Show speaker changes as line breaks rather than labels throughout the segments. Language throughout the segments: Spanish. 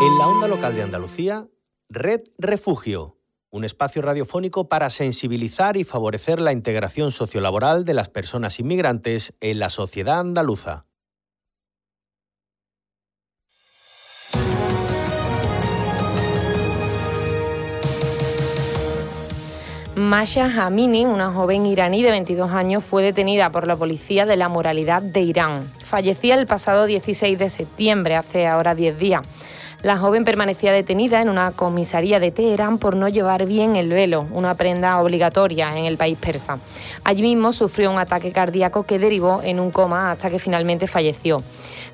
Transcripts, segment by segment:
En la onda local de Andalucía, Red Refugio, un espacio radiofónico para sensibilizar y favorecer la integración sociolaboral de las personas inmigrantes en la sociedad andaluza.
Masha Hamini, una joven iraní de 22 años, fue detenida por la policía de la moralidad de Irán. Fallecía el pasado 16 de septiembre, hace ahora 10 días. La joven permanecía detenida en una comisaría de Teherán por no llevar bien el velo, una prenda obligatoria en el país persa. Allí mismo sufrió un ataque cardíaco que derivó en un coma hasta que finalmente falleció.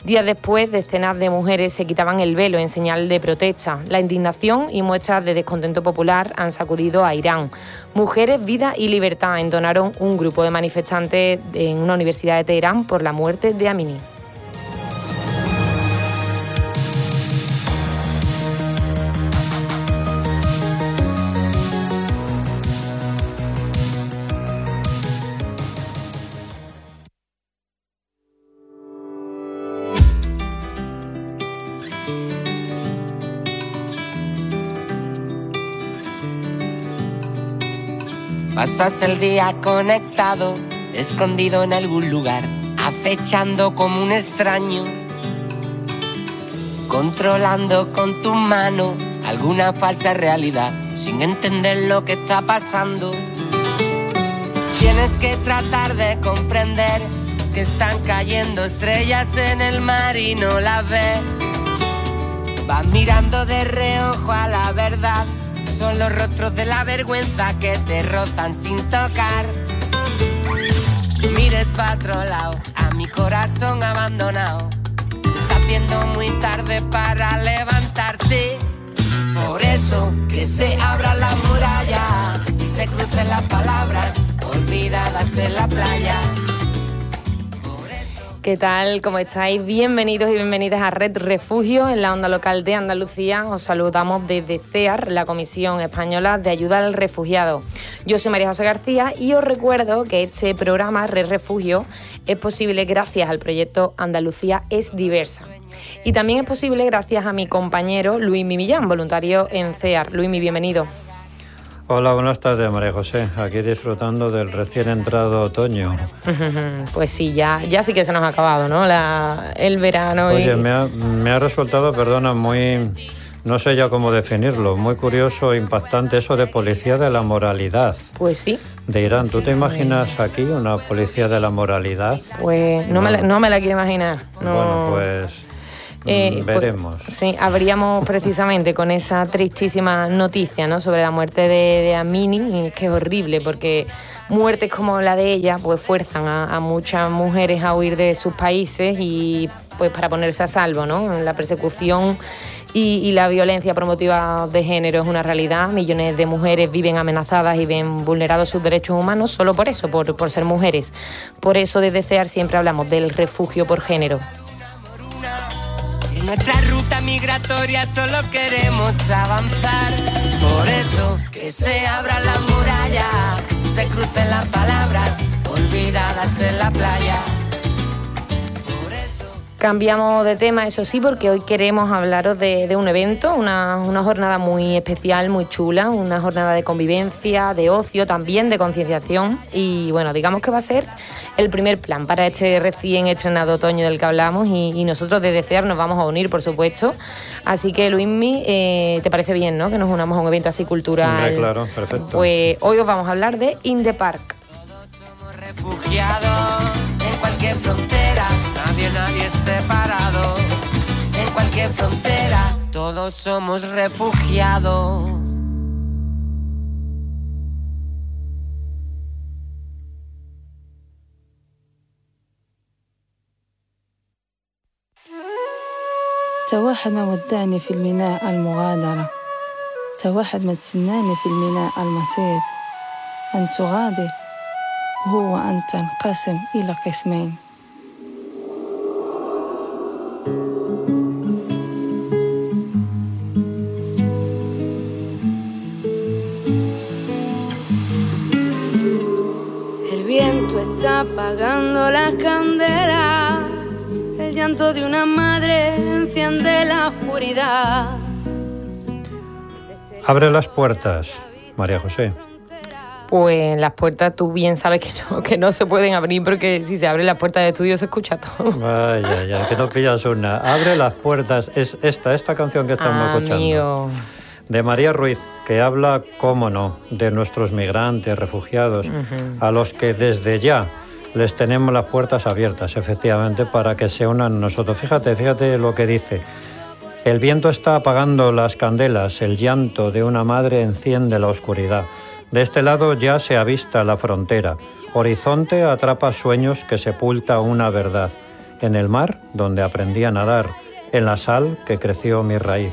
Días después, decenas de mujeres se quitaban el velo en señal de protesta. La indignación y muestras de descontento popular han sacudido a Irán. Mujeres, vida y libertad entonaron un grupo de manifestantes en una universidad de Teherán por la muerte de Amini.
Pasas el día conectado, escondido en algún lugar, acechando como un extraño, controlando con tu mano alguna falsa realidad, sin entender lo que está pasando. Tienes que tratar de comprender que están cayendo estrellas en el mar y no las ves. Vas mirando de reojo a la verdad son los rostros de la vergüenza que te rozan sin tocar. Mires para a mi corazón abandonado. Se está haciendo muy tarde para levantarte. Por eso que se abra la muralla y se crucen las palabras olvidadas en la playa.
¿Qué tal? ¿Cómo estáis? Bienvenidos y bienvenidas a Red Refugio en la onda local de Andalucía. Os saludamos desde CEAR, la Comisión Española de Ayuda al Refugiado. Yo soy María José García y os recuerdo que este programa Red Refugio es posible gracias al proyecto Andalucía es diversa. Y también es posible gracias a mi compañero Luis Mimillán, voluntario en CEAR. Luis, bienvenido.
Hola, buenas tardes, María José. Aquí disfrutando del recién entrado otoño.
Pues sí, ya, ya sí que se nos ha acabado, ¿no? La, el verano.
Oye, me, ha, me ha resultado, perdona, muy no sé ya cómo definirlo, muy curioso e impactante eso de policía de la moralidad.
Pues sí.
De Irán, ¿tú te imaginas aquí una policía de la moralidad?
Pues no, Me, la, no me la quiero imaginar.
Bueno, pues eh, mm, pues, Veremos.
sí, abríamos precisamente con esa tristísima noticia ¿no? sobre la muerte de, de Amini, que es horrible porque muertes como la de ella pues fuerzan a, muchas mujeres a huir de sus países y pues para ponerse a salvo, ¿no? La persecución y, la violencia promotiva de género es una realidad. Millones de mujeres viven amenazadas y ven vulnerados sus derechos humanos solo por eso, por, por ser mujeres. Por eso desde CEAR siempre hablamos del refugio por género
nuestra ruta migratoria solo queremos avanzar. Por eso que se abra la muralla, se crucen las palabras olvidadas en la playa.
Cambiamos de tema, eso sí, porque hoy queremos hablaros de, un evento, una, jornada muy especial, muy chula, una jornada de convivencia, de ocio, también de concienciación. Y bueno, digamos que va a ser el primer plan para este recién estrenado otoño del que hablamos y, nosotros de desear nos vamos a unir, por supuesto. Así que, Luismi, eh, ¿te parece bien, no? Que nos unamos a un evento así cultural.
claro, perfecto.
Pues hoy os vamos a hablar de In the Park.
somos refugiados en cualquier frontera nadie, nadie separado. En cualquier frontera, todos somos refugiados.
توحد ما ودعني في الميناء المغادرة توحد ما تسناني في الميناء المصير أن تغادر وهو أن تنقسم إلى قسمين apagando las candelas, el llanto de una madre enciende la oscuridad.
Abre las puertas, María José.
Pues las puertas tú bien sabes que no, que no se pueden abrir porque si se abre la puerta de estudio se escucha todo.
Vaya, ya, que no pillas una. Abre las puertas. Es esta, esta canción que estamos escuchando. De María Ruiz, que habla, cómo no, de nuestros migrantes, refugiados, a los que desde ya les tenemos las puertas abiertas, efectivamente, para que se unan nosotros. Fíjate, fíjate lo que dice. El viento está apagando las candelas, el llanto de una madre enciende la oscuridad. De este lado ya se avista la frontera. Horizonte atrapa sueños que sepulta una verdad. En el mar, donde aprendí a nadar, en la sal que creció mi raíz.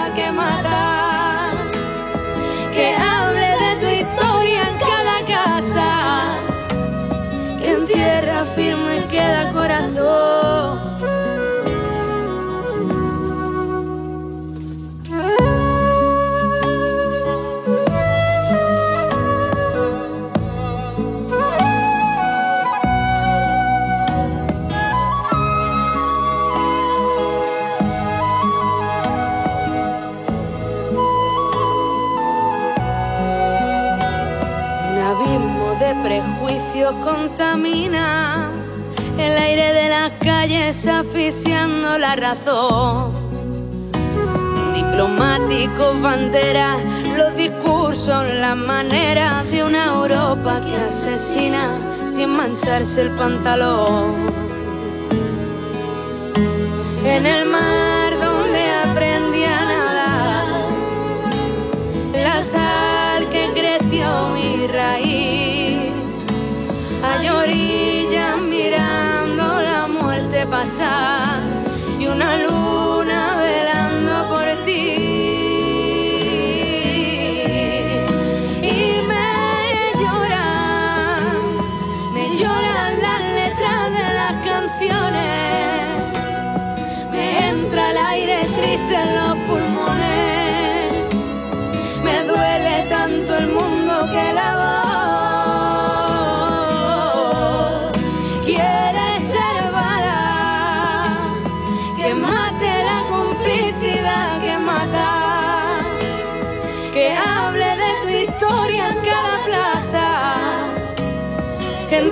contamina el aire de las calles aficiando la razón. Diplomáticos, banderas, los discursos, la manera de una Europa que asesina sin mancharse el pantalón. En el mar muerte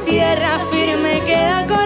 tierra firme queda corazón.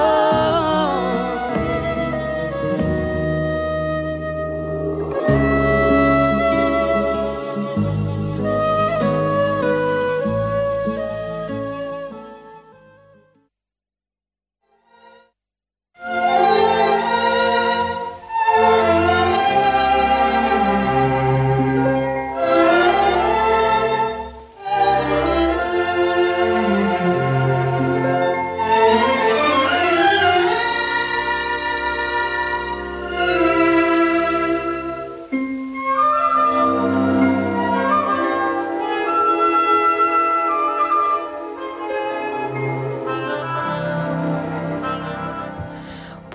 Corazón.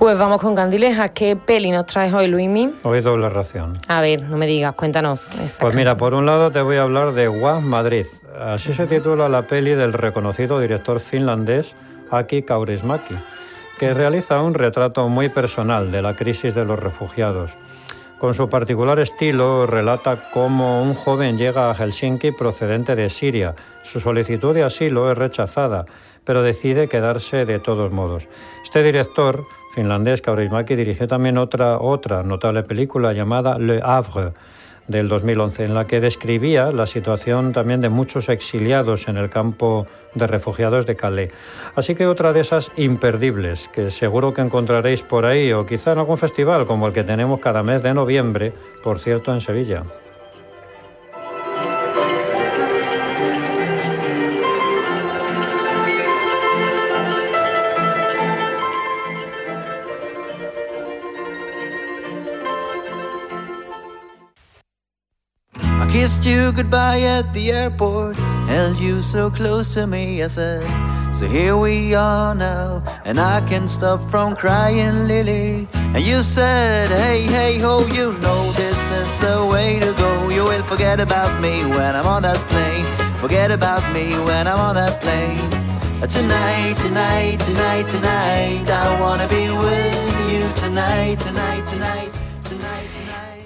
Pues vamos con Candileja. ¿Qué peli nos traes hoy, Luismi?
Hoy doble ración.
A ver, no me digas, cuéntanos.
Pues mira, por un lado te voy a hablar de Was Madrid. Así se titula la peli del reconocido director finlandés Aki Kaurismäki, que realiza un retrato muy personal de la crisis de los refugiados. Con su particular estilo relata cómo un joven llega a Helsinki procedente de Siria. Su solicitud de asilo es rechazada, pero decide quedarse de todos modos. Este director finlandés Kaurismäki dirigió también otra, otra notable película llamada Le Havre, del 2011, en la que describía la situación también de muchos exiliados en el campo de refugiados de Calais. Así que otra de esas imperdibles que seguro que encontraréis por ahí o quizá en algún festival como el que tenemos cada mes de noviembre, por cierto, en Sevilla.
Kissed you goodbye at the airport, held you so close to me. I said, So here we are now, and I can't stop from crying, Lily. And you said, Hey, hey, ho, you know this is the way to go. You will forget about me when I'm on that plane. Forget about me when I'm on that plane. Uh, tonight, tonight, tonight, tonight, I wanna be with you tonight, tonight, tonight.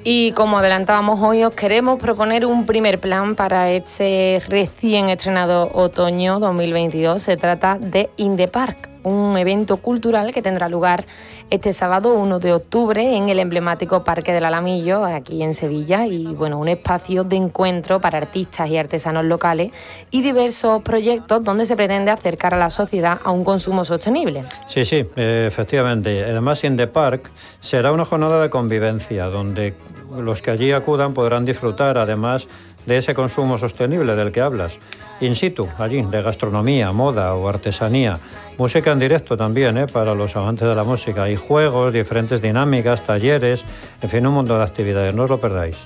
Y como adelantábamos hoy, os queremos proponer un primer plan para este recién estrenado otoño 2022. Se trata de In the Park, un evento cultural que tendrá lugar este sábado 1 de octubre en el emblemático Parque del Alamillo, aquí en Sevilla, y bueno, un espacio de encuentro para artistas y artesanos locales y diversos proyectos donde se pretende acercar a la sociedad a un consumo sostenible.
Sí, sí, efectivamente. Además, In the Park será una jornada de convivencia donde los que allí acudan podrán disfrutar además de ese consumo sostenible del que hablas, in situ, allí, de gastronomía, moda o artesanía, música en directo también, ¿eh? para los amantes de la música, y juegos, diferentes dinámicas, talleres, en fin, un mundo de actividades, no os lo perdáis.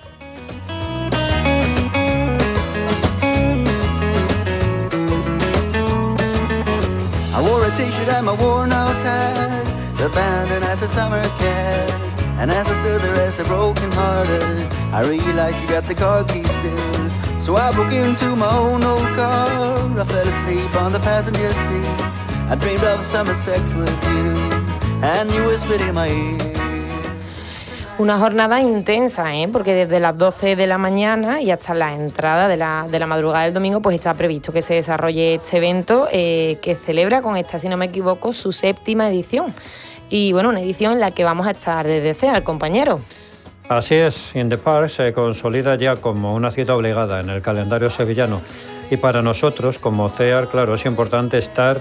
I stood there as a broken hearted, I realized you got the car keys still. So I broke into my own old car. I fell asleep on the passenger seat. I dreamed of summer sex with you, and you whispered in my ear.
Una jornada intensa, ¿eh? porque desde las 12 de la mañana y hasta la entrada de la, de la madrugada del domingo, pues está previsto que se desarrolle este evento eh, que celebra con esta, si no me equivoco, su séptima edición y bueno, una edición en la que vamos a estar desde CEAR, compañero.
Así es, In the Park se consolida ya como una cita obligada en el calendario sevillano y para nosotros como CEAR, claro, es importante estar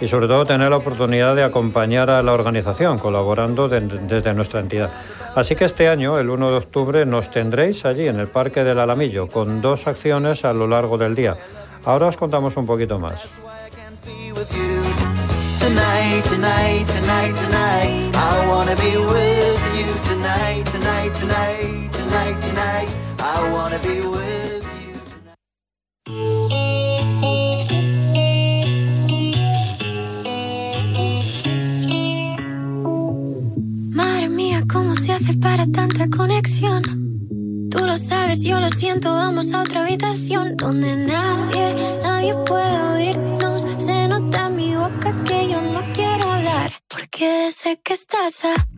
y sobre todo tener la oportunidad de acompañar a la organización colaborando desde nuestra entidad. Así que este año, el 1 de octubre, nos tendréis allí en el Parque del Alamillo con dos acciones a lo largo del día. Ahora os contamos un poquito más. Tonight, tonight, tonight, tonight. I wanna be with you tonight, tonight, tonight, tonight, tonight. I wanna be with you
Madre mía, ¿cómo se hace para tanta conexión? Tú lo sabes, yo lo siento, vamos a otra habitación donde nadie, nadie puede estás aquí,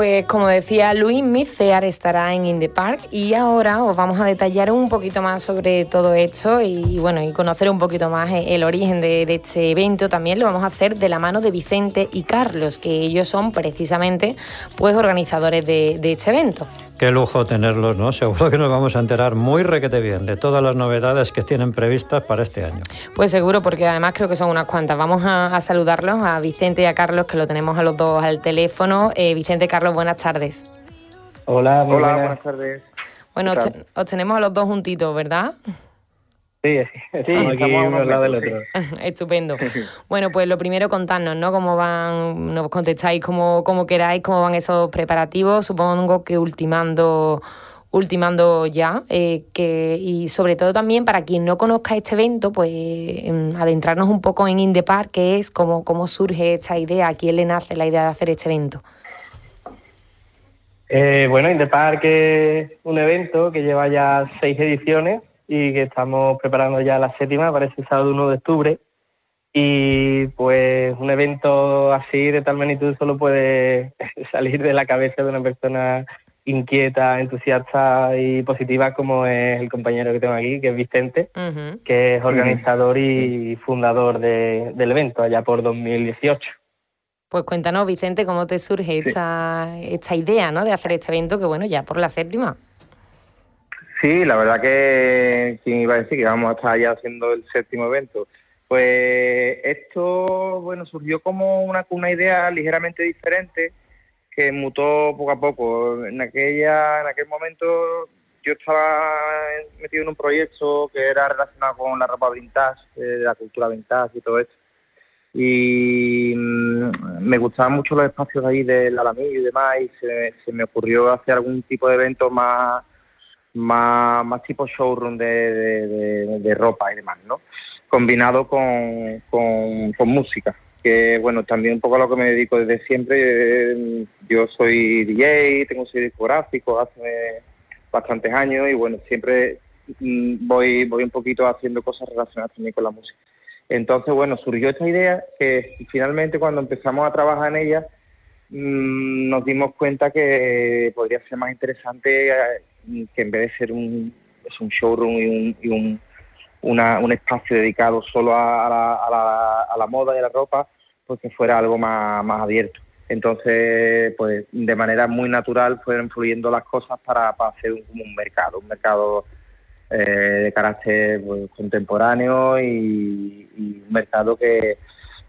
Pues como decía Luis, Micear estará en In Park y ahora os vamos a detallar un poquito más sobre todo esto y bueno, y conocer un poquito más el origen de, este evento. También lo vamos a hacer de la mano de Vicente y Carlos, que ellos son precisamente pues organizadores de este evento.
Qué lujo tenerlos, ¿no? Seguro que nos vamos a enterar muy requete bien de todas las novedades que tienen previstas para este año.
Pues seguro, porque además creo que son unas cuantas. Vamos a, saludarlos a Vicente y a Carlos, que lo tenemos a los dos al teléfono. Eh, Vicente, Carlos, buenas tardes.
Hola, Hola buenas. tardes.
Bueno, os, tenemos a los dos juntitos, ¿verdad?
Sí, sí, aquí uno al lado del otro.
Estupendo. Bueno, pues lo primero contarnos, ¿no? Cómo van, nos contestáis como, como queráis, cómo van esos preparativos. Supongo que ultimando ultimando ya eh, que y sobre todo también para quien no conozca este evento pues adentrarnos un poco en Indepar qué es cómo, cómo surge esta idea a quién le nace la idea de hacer este evento
eh, bueno Indepar es un evento que lleva ya seis ediciones y que estamos preparando ya la séptima para ese sábado 1 de octubre. Y pues un evento así de tal magnitud solo puede salir de la cabeza de una persona inquieta, entusiasta y positiva como es el compañero que tengo aquí, que es Vicente, que es organizador y fundador del evento allá por 2018.
Pues cuéntanos, Vicente, cómo te surge esta, esta idea ¿no? de hacer este evento, que bueno, ya por la séptima.
Sí, la verdad que, ¿quién iba a decir que vamos a estar ya haciendo el séptimo evento? Pues esto, bueno, surgió como una, una idea ligeramente diferente que mutó poco a poco. En aquella, en aquel momento yo estaba metido en un proyecto que era relacionado con la ropa vintage, eh, la cultura vintage y todo esto. Y mm, me gustaban mucho los espacios ahí del Alamillo y demás, y se, me ocurrió hacer algún tipo de evento más, más, más tipo showroom de, de, ropa y demás, ¿no? Combinado con, con, con música que bueno, también un poco a lo que me dedico desde siempre. Eh, yo soy DJ, tengo un sello discográfico hace bastantes años y bueno, siempre mm, voy, voy un poquito haciendo cosas relacionadas también con la música. Entonces, bueno, surgió esta idea que finalmente cuando empezamos a trabajar en ella mm, nos dimos cuenta que podría ser más interesante eh, que en vez de ser un, showroom y un, y un espacio dedicado solo a, la, a, la, moda y a la ropa, pues que fuera algo más, más abierto. Entonces, pues de manera muy natural fueron fluyendo las cosas para, para hacer un, un mercado, un mercado eh, de carácter pues, contemporáneo y, un mercado que,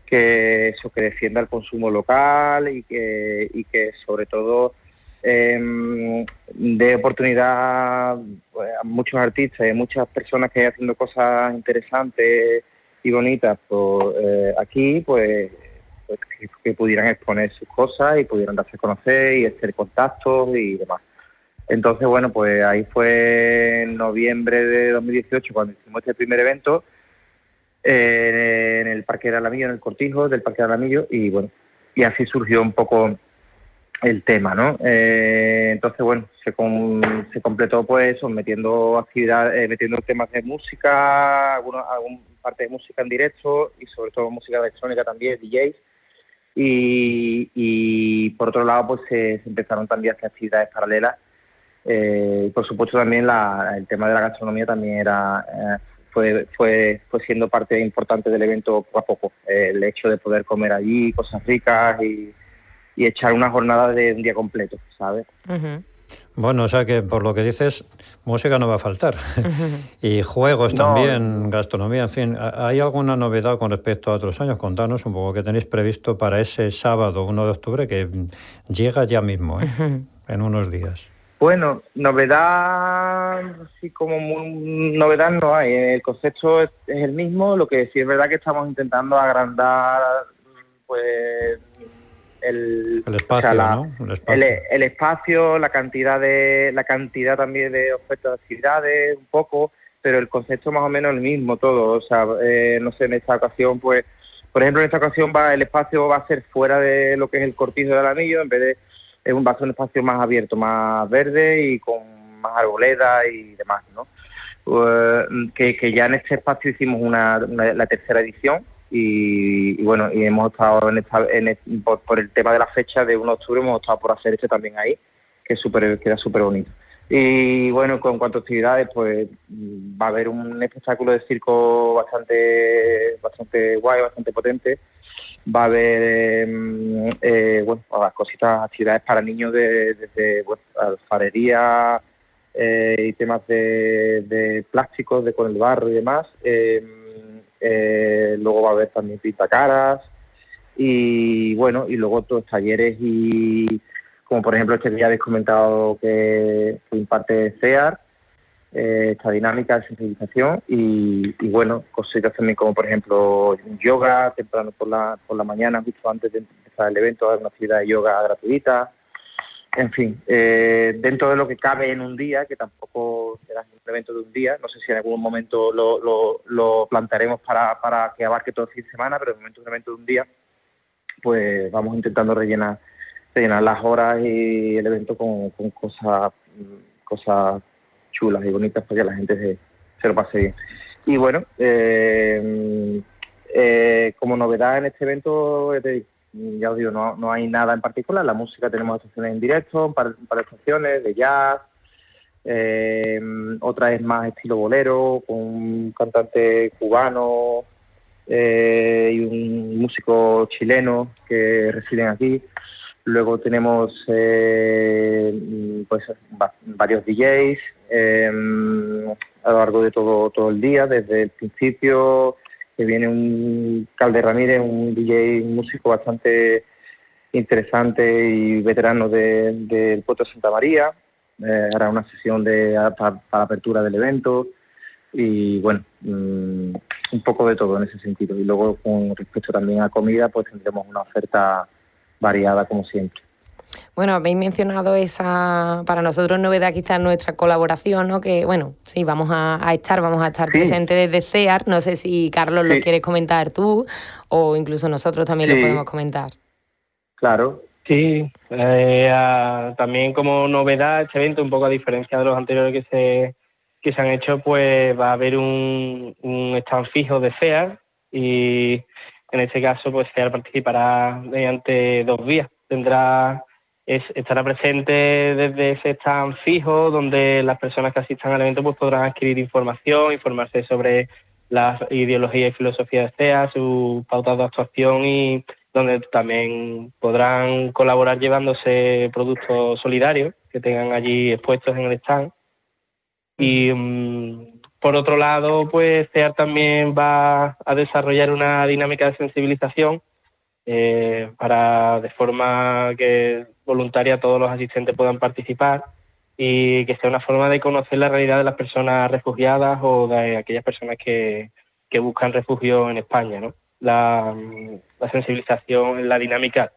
que eso que defienda el consumo local y que, y que sobre todo eh, de oportunidad pues, a muchos artistas y muchas personas que haciendo cosas interesantes y bonitas por eh, aquí, pues, pues que, pudieran exponer sus cosas y pudieran darse a conocer y hacer contactos y demás. Entonces, bueno, pues ahí fue en noviembre de 2018 cuando hicimos este primer evento eh, en el Parque de Alamillo, en el Cortijo del Parque de Alamillo, y bueno, y así surgió un poco el tema, ¿no? Eh, entonces, bueno, se, se completó pues eso, metiendo actividades, eh, metiendo temas de música, alguna, parte de música en directo y sobre todo música electrónica también, DJs. Y, por otro lado, pues se, empezaron también a hacer actividades paralelas. Eh, y por supuesto también el tema de la gastronomía también era fue, fue, fue siendo parte importante del evento poco a poco. el hecho de poder comer allí cosas ricas y y echar una jornada de un día completo, ¿sabes?
Bueno, o sea que por lo que dices, música no va a faltar. y juegos también, gastronomía, en fin. ¿Hay alguna novedad con respecto a otros años? Contanos un poco qué tenéis previsto para ese sábado 1 de octubre que llega ya mismo, ¿eh? en unos días.
Bueno, novedad, sí, como novedad no hay. El concepto es, el mismo, lo que sí es verdad que estamos intentando agrandar pues el,
espacio, la,
el, espacio. la cantidad de la cantidad también de ofertas de actividades, un poco, pero el concepto más o menos el mismo todo. O sea, eh, no sé, en esta ocasión, pues, por ejemplo, en esta ocasión va el espacio va a ser fuera de lo que es el cortijo del anillo, en vez de es un, va a ser un espacio más abierto, más verde y con más arboleda y demás, ¿no? Pues, que, que ya en este espacio hicimos una, la tercera edición y, bueno, y hemos estado en esta, en por, el tema de la fecha de 1 de octubre, hemos estado por hacer este también ahí, que, super, queda súper bonito. Y bueno, con cuanto a actividades, pues va a haber un espectáculo de circo bastante bastante guay, bastante potente. Va a haber, em, eh, bueno, cositas, actividades para niños desde de, bueno, alfarería eh, y temas de, plásticos, de con el barro y demás. Eh, eh, luego va a haber también pintacaras y bueno, y luego otros talleres y como por ejemplo este que ya habéis comentado que, imparte CEAR, eh, esta dinámica de sensibilización y, bueno, cositas también como por ejemplo yoga temprano por la, por la mañana, justo antes de empezar el evento, dar una actividad de yoga gratuita, en fin, eh, dentro de lo que cabe en un día, que tampoco será un evento de un día, no sé si en algún momento lo, lo, plantearemos para, para, que abarque todo el fin de semana, pero de momento es un evento de un día, pues vamos intentando rellenar, rellenar las horas y el evento con, cosas, cosas chulas y bonitas para que la gente se, lo pase bien. Y bueno, eh, eh, como novedad en este evento, ya os digo, no, no hay nada en particular. La música tenemos actuaciones en directo, un par, de estaciones de jazz, eh, otra es más estilo bolero, con un cantante cubano eh, y un músico chileno que residen aquí. Luego tenemos eh, pues varios DJs a lo largo de todo todo el día, desde el principio que viene un Calde Ramírez, un DJ, un músico bastante interesante y veterano del de, Puerto Santa María. Eh, hará una sesión de para, apertura del evento y bueno, mm, un poco de todo en ese sentido. Y luego con respecto también a comida, pues tendremos una oferta variada como siempre.
Bueno, habéis mencionado esa, para nosotros novedad quizás nuestra colaboración, ¿no? Que bueno, sí, vamos a, estar, vamos a estar presentes desde CEAR. No sé si Carlos lo quieres comentar tú o incluso nosotros también lo podemos comentar.
Claro.
Sí, eh, también como novedad este evento, un poco a diferencia de los anteriores que se, que se han hecho, pues va a haber un, un stand fijo de CEAR y en este caso pues CEAR participará mediante dos vías. Tendrá estará presente desde ese stand fijo, donde las personas que asistan al evento pues podrán adquirir información, informarse sobre la ideología y filosofía de CEA, su pautas de actuación y donde también podrán colaborar llevándose productos solidarios que tengan allí expuestos en el stand. Y mm, por otro lado, pues CEAR también va a desarrollar una dinámica de sensibilización eh, para de forma que voluntaria todos los asistentes puedan participar y que sea una forma de conocer la realidad de las personas refugiadas o de aquellas personas que, buscan refugio en España. ¿no? La, sensibilización, la dinámica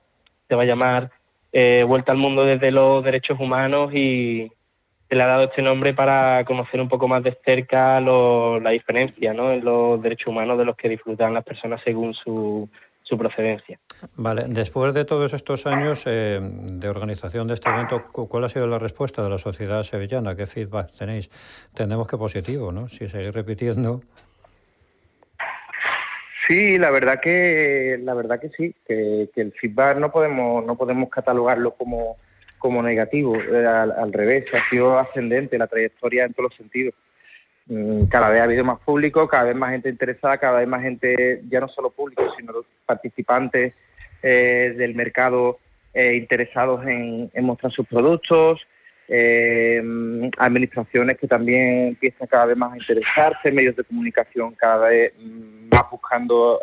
se va a llamar eh, Vuelta al Mundo desde los Derechos Humanos y se le ha dado este nombre para conocer un poco más de cerca la diferencia ¿no? en los derechos humanos de los que disfrutan las personas según su su procedencia.
Vale, después de todos estos años eh, de organización de este evento, ¿cuál ha sido la respuesta de la sociedad sevillana? ¿Qué feedback tenéis? Tenemos que positivo, ¿no? Si seguís repitiendo.
Sí, la verdad que la verdad que sí, que, el feedback no podemos no podemos catalogarlo como como negativo, eh, al, al, revés, ha sido ascendente la trayectoria en todos los sentidos. Mm, cada vez ha habido más público, cada vez más gente interesada, cada vez más gente, ya no solo público, sino los participantes eh, del mercado eh, interesados en, mostrar sus productos, eh, administraciones que también empiezan cada vez más a interesarse, medios de comunicación cada vez más buscando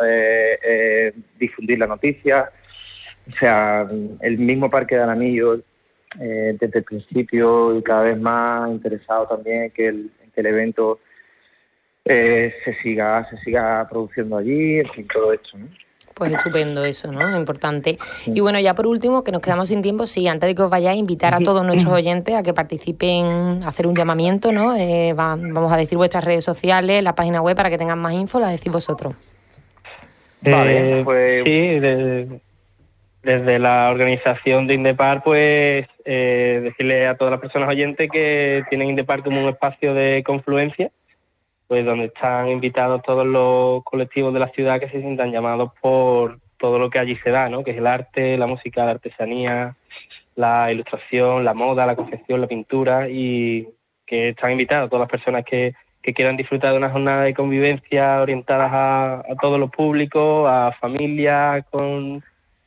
difundir la noticia. O sea, el mismo Parque de Anillo desde el principio y cada vez más interesado también que el, que el evento eh, se siga se siga produciendo allí, en fin, todo esto. ¿no?
Pues estupendo eso, ¿no? Importante. Y bueno, ya por último, que nos quedamos sin tiempo, sí, antes de que os vayáis, invitar a todos nuestros oyentes a que participen, hacer un llamamiento, ¿no? Eh, vamos a decir vuestras redes sociales, la página web para que tengan más info, la decís vosotros.
Vale, eh, pues... Sí, desde la organización de Indepar, pues eh, decirle a todas las personas oyentes que tienen Indepar como un espacio de confluencia, pues donde están invitados todos los colectivos de la ciudad que se sientan llamados por todo lo que allí se da, ¿no? que es el arte, la música, la artesanía, la ilustración, la moda, la confección, la pintura, y que están invitados todas las personas que, quieran disfrutar de una jornada de convivencia orientadas a, a todos los públicos, a familias con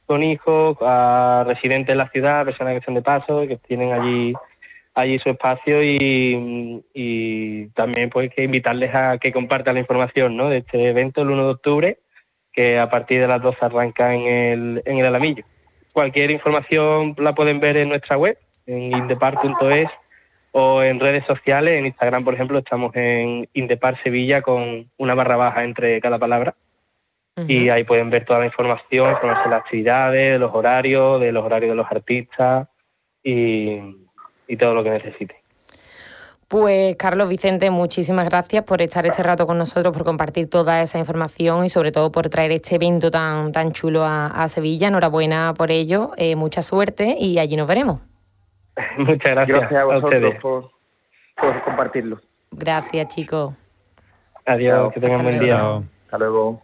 con hijos, a residentes de la ciudad, personas que están de paso, que tienen allí allí su espacio y, también pues que invitarles a que compartan la información ¿no? de este evento el 1 de octubre, que a partir de las 12 arranca en el, en el Alamillo. Cualquier información la pueden ver en nuestra web, en indepar.es o en redes sociales. En Instagram, por ejemplo, estamos en Indepar Sevilla con una barra baja entre cada palabra y ahí pueden ver toda la información, de las actividades, los horarios, de los horarios de los artistas y, todo lo que necesiten.
Pues Carlos Vicente, muchísimas gracias por estar este rato con nosotros, por compartir toda esa información y sobre todo por traer este evento tan, tan chulo a, Sevilla. Enhorabuena por ello, eh, mucha suerte y allí nos veremos.
Muchas gracias.
Gracias a vosotros por, compartirlo.
Gracias, chicos.
Adiós, que tengan buen día.
Hasta luego.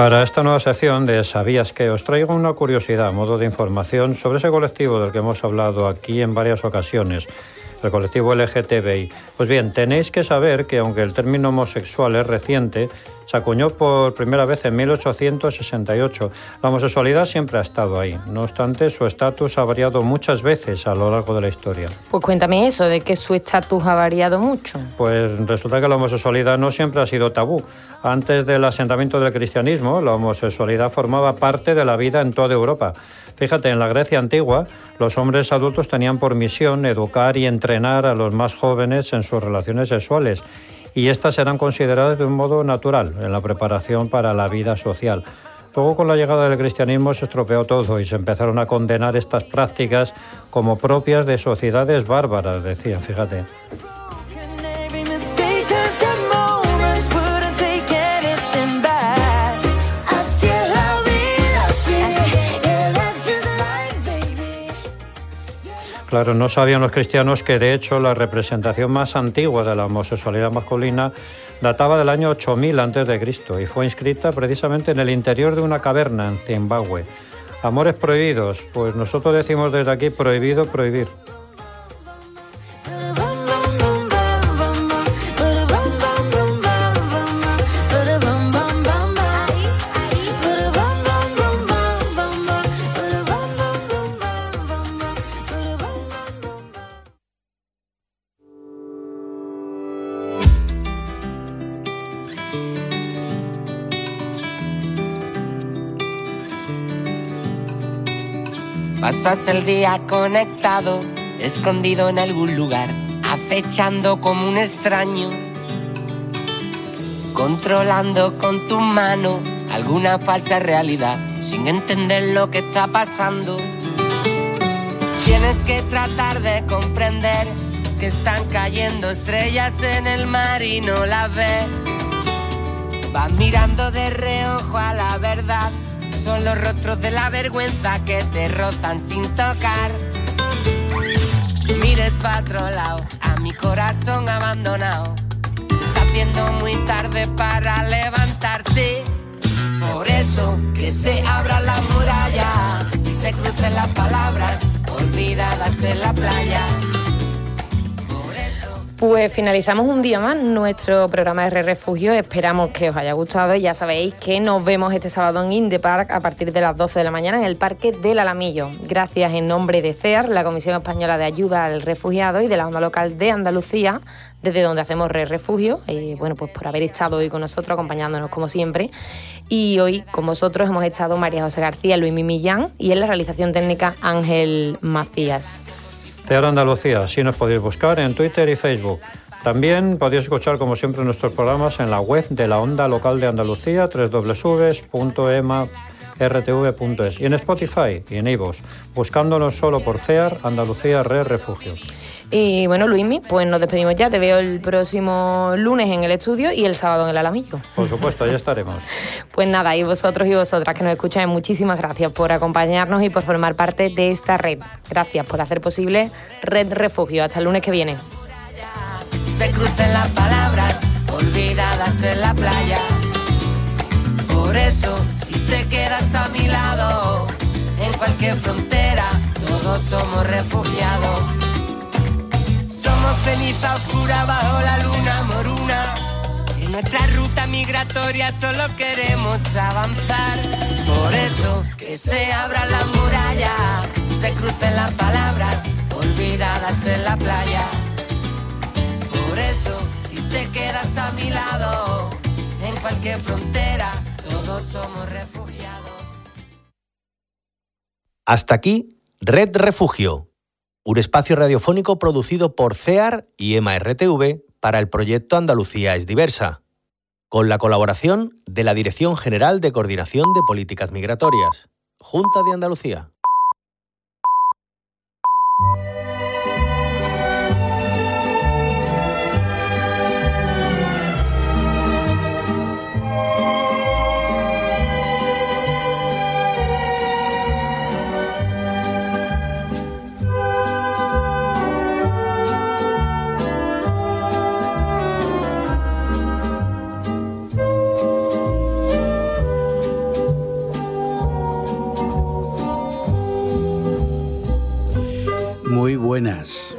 Para esta nueva sección de ¿Sabías que? os traigo una curiosidad, modo de información sobre ese colectivo del que hemos hablado aquí en varias ocasiones, el colectivo LGTBI. Pues bien, tenéis que saber que aunque el término homosexual es reciente, se acuñó por primera vez en 1868. La homosexualidad siempre ha estado ahí. No obstante, su estatus ha variado muchas veces a lo largo de la historia.
Pues cuéntame eso, de que su estatus ha variado mucho.
Pues resulta que la homosexualidad no siempre ha sido tabú. Antes del asentamiento del cristianismo, la homosexualidad formaba parte de la vida en toda Europa. Fíjate, en la Grecia antigua, los hombres adultos tenían por misión educar y entrenar a los más jóvenes en sus relaciones sexuales y estas eran consideradas de un modo natural en la preparación para la vida social. Luego con la llegada del cristianismo se estropeó todo y se empezaron a condenar estas prácticas como propias de sociedades bárbaras, decían, fíjate. Claro, no sabían los cristianos que de hecho la representación más antigua de la homosexualidad masculina databa del año 8000 a.C. y fue inscrita precisamente en el interior de una caverna en Zimbabue. Amores prohibidos, pues nosotros decimos desde aquí prohibido prohibir.
Pasas el día conectado, escondido en algún lugar, acechando como un extraño, controlando con tu mano alguna falsa realidad, sin entender lo que está pasando. Tienes que tratar de comprender que están cayendo estrellas en el mar y no las ves. Vas mirando de reojo a la verdad son los rostros de la vergüenza que te rozan sin tocar. Mires para otro lado, a mi corazón abandonado. Se está haciendo muy tarde para levantarte. Por eso que se abra la muralla y se crucen las palabras olvidadas en la playa.
Pues finalizamos un día más nuestro programa de Re Refugio. Esperamos que os haya gustado y ya sabéis que nos vemos este sábado en Inde Park a partir de las 12 de la mañana en el Parque del Alamillo. Gracias en nombre de CEAR, la Comisión Española de Ayuda al Refugiado y de la Onda Local de Andalucía, desde donde hacemos Re Refugio. Y bueno, pues por haber estado hoy con nosotros, acompañándonos como siempre. Y hoy con vosotros hemos estado María José García, Luis Mimillán y en la realización técnica Ángel Macías.
CEAR Andalucía, así nos podéis buscar en Twitter y Facebook. También podéis escuchar, como siempre, nuestros programas en la web de la Onda Local de Andalucía, www.emartv.es y en Spotify y en iVoox, buscándonos solo por CEAR Andalucía Red Refugio.
Y bueno, Luismi, pues nos despedimos ya. Te veo el próximo lunes en el estudio y el sábado en el Alamillo.
Por supuesto, ya estaremos.
pues nada, y vosotros y vosotras que nos escucháis, muchísimas gracias por acompañarnos y por formar parte de esta red. Gracias por hacer posible Red Refugio. Hasta el lunes que viene.
Se crucen las palabras olvidadas en la playa. Por eso, si te quedas a mi lado, en cualquier frontera, todos somos refugiados. Ceniza oscura bajo la luna moruna. En nuestra ruta migratoria solo queremos avanzar. Por eso que se abra la muralla, se crucen las palabras olvidadas en la playa. Por eso, si te quedas a mi lado, en cualquier frontera, todos somos refugiados.
Hasta aquí, Red Refugio, un espacio radiofónico producido por CEAR y EMA-RTV para el proyecto Andalucía es diversa, con la colaboración de la Dirección General de Coordinación de Políticas Migratorias, Junta de Andalucía.
Buenas.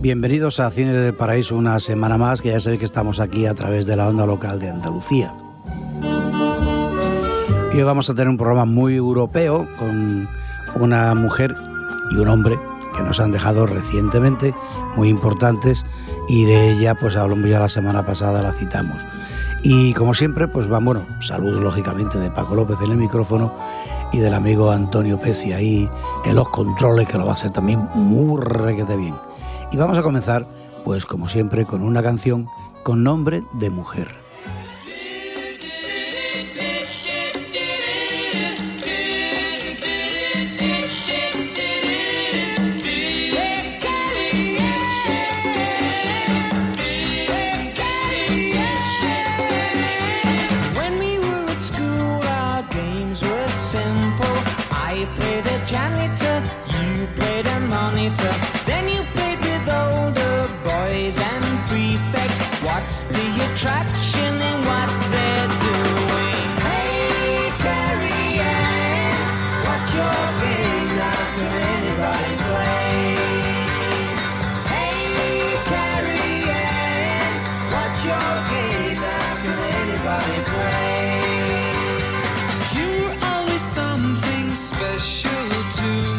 Bienvenidos a Cine del Paraíso una semana más, que ya sabéis que estamos aquí a través de la onda local de Andalucía. Hoy vamos a tener un programa muy europeo con una mujer y un hombre que nos han dejado recientemente, muy importantes, y de ella pues hablamos ya la semana pasada, la citamos. Y como siempre, pues va, bueno, saludos lógicamente de Paco López en el micrófono y del amigo Antonio Pesi ahí en los controles, que lo va a hacer también muy requete bien. Y vamos a comenzar, pues como siempre, con una canción con nombre de mujer.